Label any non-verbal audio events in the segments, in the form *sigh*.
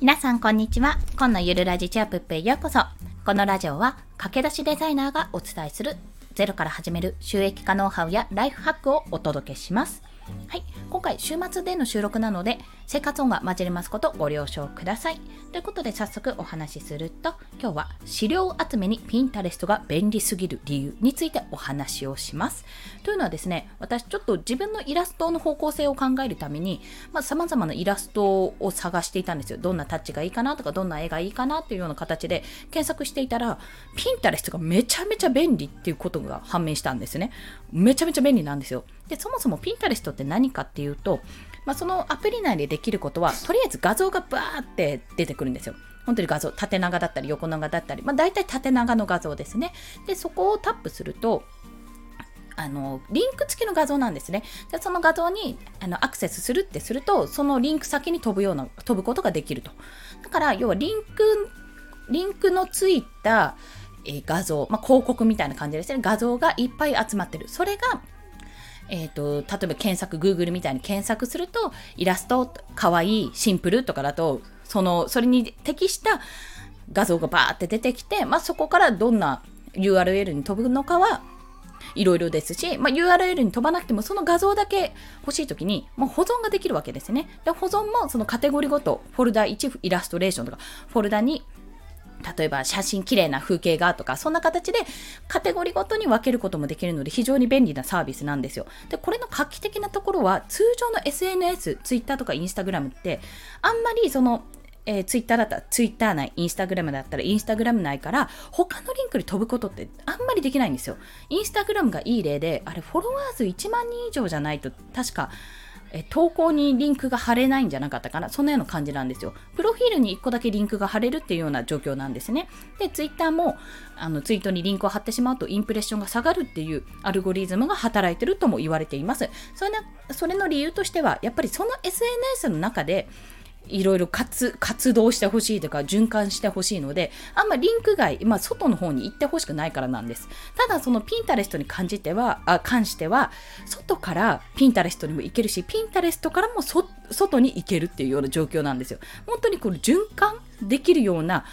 皆さんこんにちは。今のゆるラジチャップップへようこそ。このラジオは駆け出しデザイナーがお伝えするゼロから始める収益化ノウハウやライフハックをお届けします。はい、今回週末での収録なので生活音が混じりますことご了承ください。ということで早速お話しすると今日は資料集めにピンタレストが便利すぎる理由についてお話をします。というのはですね私ちょっと自分のイラストの方向性を考えるためにさまざ、まなイラストを探していたんですよ。どんなタッチがいいかなとかどんな絵がいいかなっていうような形で検索していたらピンタレストがめちゃめちゃ便利っていうことが判明したんですね。めちゃめちゃ便利なんですよ。でそもそもピンタレストって何かっていうとまあ、そのアプリ内でできることは、とりあえず画像がバーって出てくるんですよ。本当に画像、縦長だったり横長だったり、まあ、大体縦長の画像ですね。で、そこをタップすると、あのリンク付きの画像なんですね。でその画像にあのアクセスするってすると、そのリンク先に飛ぶような、飛ぶことができると。だから、要はリンク、リンクのついた、え画像、まあ、広告みたいな感じですね。画像がいっぱい集まってる。それがえーと、例えば検索 Google みたいに検索するとイラストかわいいシンプルとかだとそのそれに適した画像がバーって出てきて、まあ、そこからどんな URL に飛ぶのかはいろいろですし、まあ、URL に飛ばなくてもその画像だけ欲しいときにもう保存ができるわけですね。で保存もそのカテゴリーごとフォルダ1イラストレーションとかフォルダに例えば写真綺麗な風景画とか、そんな形でカテゴリーごとに分けることもできるので非常に便利なサービスなんですよ。で、これの画期的なところは通常の SNS、Twitter とか Instagram ってあんまりそのえー、ツイッターだったらツイッター内、インスタグラムだったらインスタグラム内から他のリンクに飛ぶことってあんまりできないんですよ。インスタグラムがいい例で、あれフォロワー数1万人以上じゃないと確かえ投稿にリンクが貼れないんじゃなかったかな？そんなような感じなんですよ。プロフィールに1個だけリンクが貼れるっていうような状況なんですね。で、ツイッターもあのツイートにリンクを貼ってしまうとインプレッションが下がるっていうアルゴリズムが働いてるとも言われています。それそれの理由としては、やっぱりその SNS の中でいろいろ活動してほしいとか循環してほしいので、あんまリンク外、まあ、外の方に行ってほしくないからなんです。ただそのピンタレストに関じては、あ関しては、外からピンタレストにも行けるし、ピンタレストからも外に行けるっていうような状況なんですよ。本当にこれ循環できるような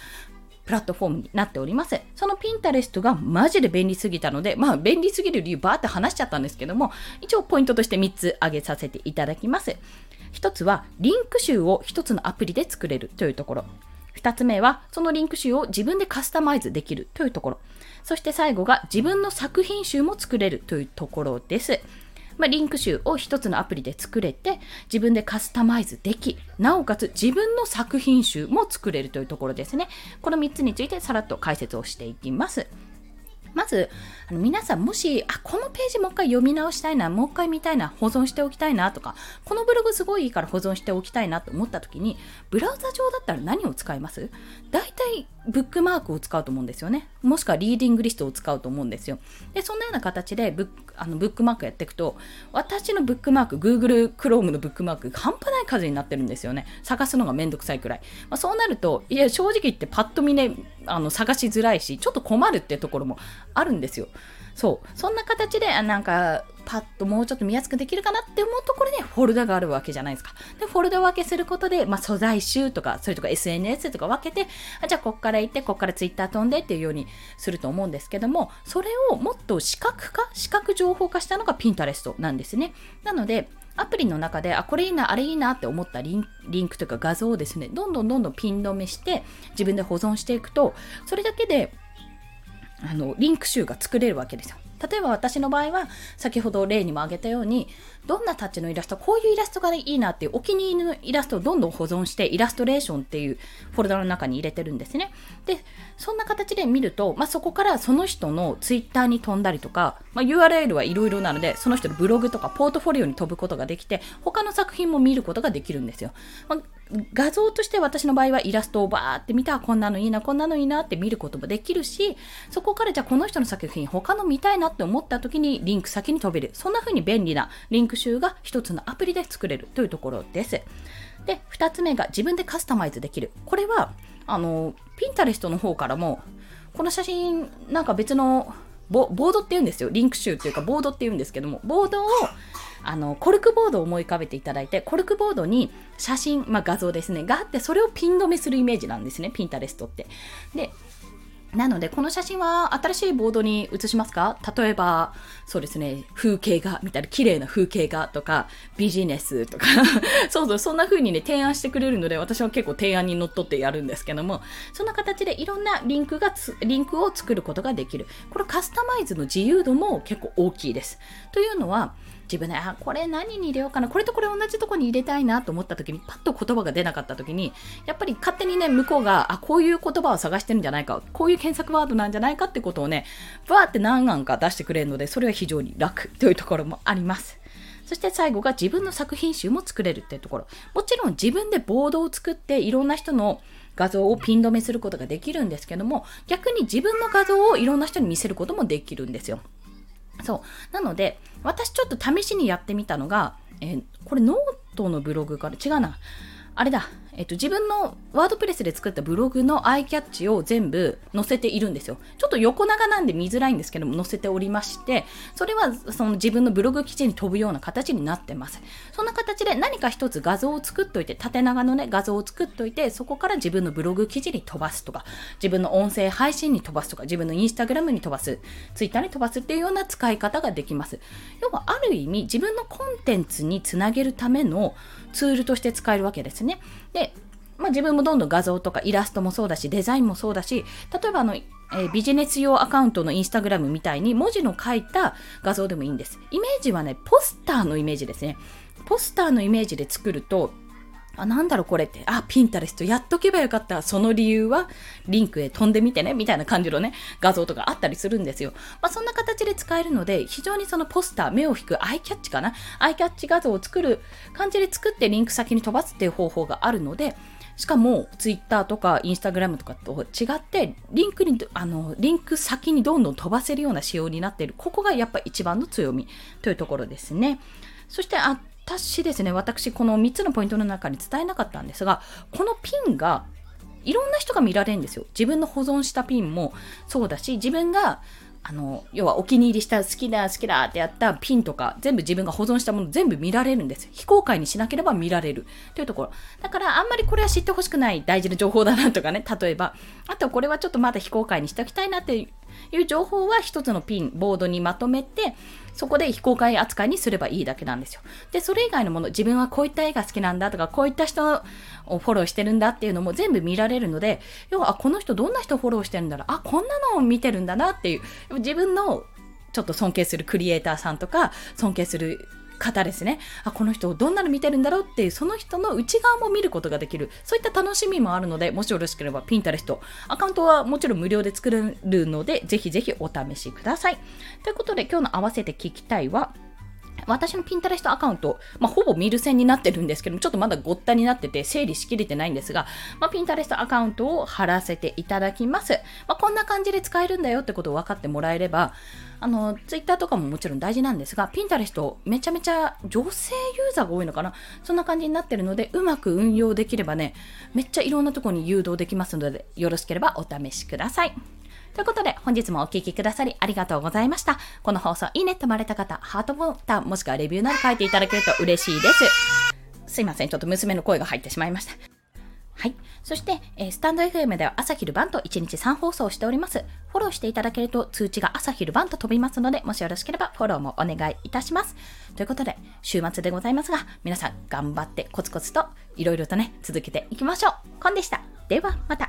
プラットフォームになっております。そのピンタレストがマジで便利すぎたので、まあ便利すぎる理由バーって話しちゃったんですけども、一応ポイントとして3つ挙げさせていただきます。1つはリンク集を1つのアプリで作れるというところ。2つ目はそのリンク集を自分でカスタマイズできるというところ。そして最後が自分の作品集も作れるというところです。まあ、リンク集を1つのアプリで作れて自分でカスタマイズできなおかつ自分の作品集も作れるというところですねこの3つについてさらっと解説をしていきますまずあの皆さんもしあこのページもう一回読み直したいなもう一回見たいな保存しておきたいなとかこのブログすごいいいから保存しておきたいなと思った時にブラウザ上だったら何を使います？大体ブックマークを使うと思うんですよね。もしくはリーディングリストを使うと思うんですよ。でそんなような形でブッあのブックマークやっていくと私のブックマーク Google Chrome のブックマーク半端ない数になってるんですよね。探すのがめんどくさいくらい、まあ、そうなるといや正直言ってパッと見ねあの探しづらいしちょっと困るってところもあるんですよ。そうそんな形でなんかパッともうちょっと見やすくできるかなって思うところにフォルダがあるわけじゃないですか。で、フォルダ分けすることで、まあ、素材集とか、それとか SNS とか分けて、あじゃあこっから行って、こっから Twitter 飛んでっていうようにすると思うんですけども、それをもっと視覚化、視覚情報化したのが Pinterest なんですね。なので、アプリの中で、あ、これいいな、あれいいなって思ったリンリンクとか画像をですね、どんどんどんどんピン止めして、自分で保存していくと、それだけで、あの、リンク集が作れるわけですよ。例えば私の場合は先ほど例にも挙げたようにどんなタッチのイラストこういうイラストがいいなっていうお気に入りのイラストをどんどん保存してイラストレーションっていうフォルダの中に入れてるんですねでそんな形で見ると、まあ、そこからその人のツイッターに飛んだりとか、まあ、URL はいろいろなのでその人のブログとかポートフォリオに飛ぶことができて他の作品も見ることができるんですよ、まあ画像として私の場合はイラストをバーって見たこんなのいいなこんなのいいなって見ることもできるしそこからじゃあこの人の作品他の見たいなって思った時にリンク先に飛べる。そんな風に便利なリンク集が一つのアプリで作れるというところです。で2つ目が自分でカスタマイズできる。これはあのピンタレストの方からもこの写真なんか別のボードって言うんですよ。リンク集っていうかボードって言うんですけども。ボードをあの、コルクボードを思い浮かべていただいて、コルクボードに写真、まあ、画像ですね、があって、それをピン止めするイメージなんですね、ピンタレストって。で、なので、この写真は新しいボードに写しますか？例えば、そうですね、風景画みたいな綺麗な風景画とか、ビジネスとか *laughs* そうそう、そんな風にね、提案してくれるので、私は結構提案にのっとってやるんですけども、そんな形でいろんなリンクがリンクを作ることができる。これカスタマイズの自由度も結構大きいです。というのは、自分で、あ、これ何に入れようかな、これとこれ同じとこに入れたいなと思った時に、パッと言葉が出なかった時に、やっぱり勝手にね、向こうが、あ、こういう言葉を探してるんじゃないか、こういう検索ワードなんじゃないかってことをね、バーって何案か出してくれるので、それは非常に楽 *laughs* というところもあります。そして最後が自分の作品集も作れるっていうところ。もちろん自分でボードを作っていろんな人の画像をピン止めすることができるんですけども、逆に自分の画像をいろんな人に見せることもできるんですよ。そう。なので、私ちょっと試しにやってみたのが、えー、これノートのブログから違うな。あれだ。えっと、自分の WordPress で作ったブログのアイキャッチを全部載せているんですよ。ちょっと横長なんで見づらいんですけども、載せておりまして、それはその自分のブログ記事に飛ぶような形になってます。そんな形で何か一つ画像を作っといて、縦長のね、画像を作っといて、そこから自分のブログ記事に飛ばすとか、自分の音声配信に飛ばすとか、自分のインスタグラムに飛ばす、ツイッターに飛ばすっていうような使い方ができます。要は、ある意味、自分のコンテンツにつなげるためのツールとして使えるわけですね。で、まあ、自分もどんどん画像とかイラストもそうだし、デザインもそうだし、例えばあの、えー、ビジネス用アカウントのインスタグラムみたいに文字の書いた画像でもいいんです。イメージはね、ポスターのイメージですね。ポスターのイメージで作ると、あ、なんだろうこれって。あ、ピンタレストやっとけばよかった。その理由は、リンクへ飛んでみてね、みたいな感じのね、画像とかあったりするんですよ。まあ、そんな形で使えるので、非常にそのポスター、目を引くアイキャッチかな。アイキャッチ画像を作る感じで作ってリンク先に飛ばすっていう方法があるので、しかも、ツイッターとかインスタグラムとかと違って、リンクに、あの、リンク先にどんどん飛ばせるような仕様になっている。ここがやっぱ一番の強みというところですね。そして、私ですね、私、この3つのポイントの中に伝えなかったんですが、このピンが、いろんな人が見られるんですよ。自分の保存したピンもそうだし、自分があの、要はお気に入りした好きだ好きだってやったピンとか全部自分が保存したもの全部見られるんです。非公開にしなければ見られるというところ。だからあんまりこれは知ってほしくない大事な情報だなとかね、例えば。あとこれはちょっとまだ非公開にしておきたいなっていう情報は一つのピン、ボードにまとめて、そこで非公開扱いにすればいいだけなんですよ。で、それ以外のもの、自分はこういった絵が好きなんだとか、こういった人をフォローしてるんだっていうのも全部見られるので、要は、あ、この人どんな人フォローしてるんだろう、あ、こんなのを見てるんだなっていう、自分のちょっと尊敬するクリエイターさんとか、尊敬する方ですね。あ、この人をどんなの見てるんだろうっていう、その人の内側も見ることができる。そういった楽しみもあるので、もしよろしければ、ピンタレスト、アカウントはもちろん無料で作れるので、ぜひぜひお試しください。ということで、今日の合わせて聞きたいは、私のピンタレストアカウント、まあ、ほぼ見る線になってるんですけども、ちょっとまだごったになってて整理しきれてないんですが、まあ、ピンタレストアカウントを貼らせていただきます。まあ、こんな感じで使えるんだよってことを分かってもらえれば、あの、ツイッターとかももちろん大事なんですが、ピンタレストめちゃめちゃ女性ユーザーが多いのかな？そんな感じになってるので、うまく運用できればね、めっちゃいろんなところに誘導できますので、よろしければお試しください。ということで、本日もお聴きくださりありがとうございました。この放送、いいねとまれた方、ハートボタン、もしくはレビューなど書いていただけると嬉しいです。すいません、ちょっと娘の声が入ってしまいました。はい。そして、えー、スタンド FM では朝昼晩と1日3放送しております。フォローしていただけると通知が朝昼晩と飛びますので、もしよろしければフォローもお願いいたします。ということで、週末でございますが、皆さん頑張ってコツコツといろいろとね、続けていきましょう。コンでした。では、また。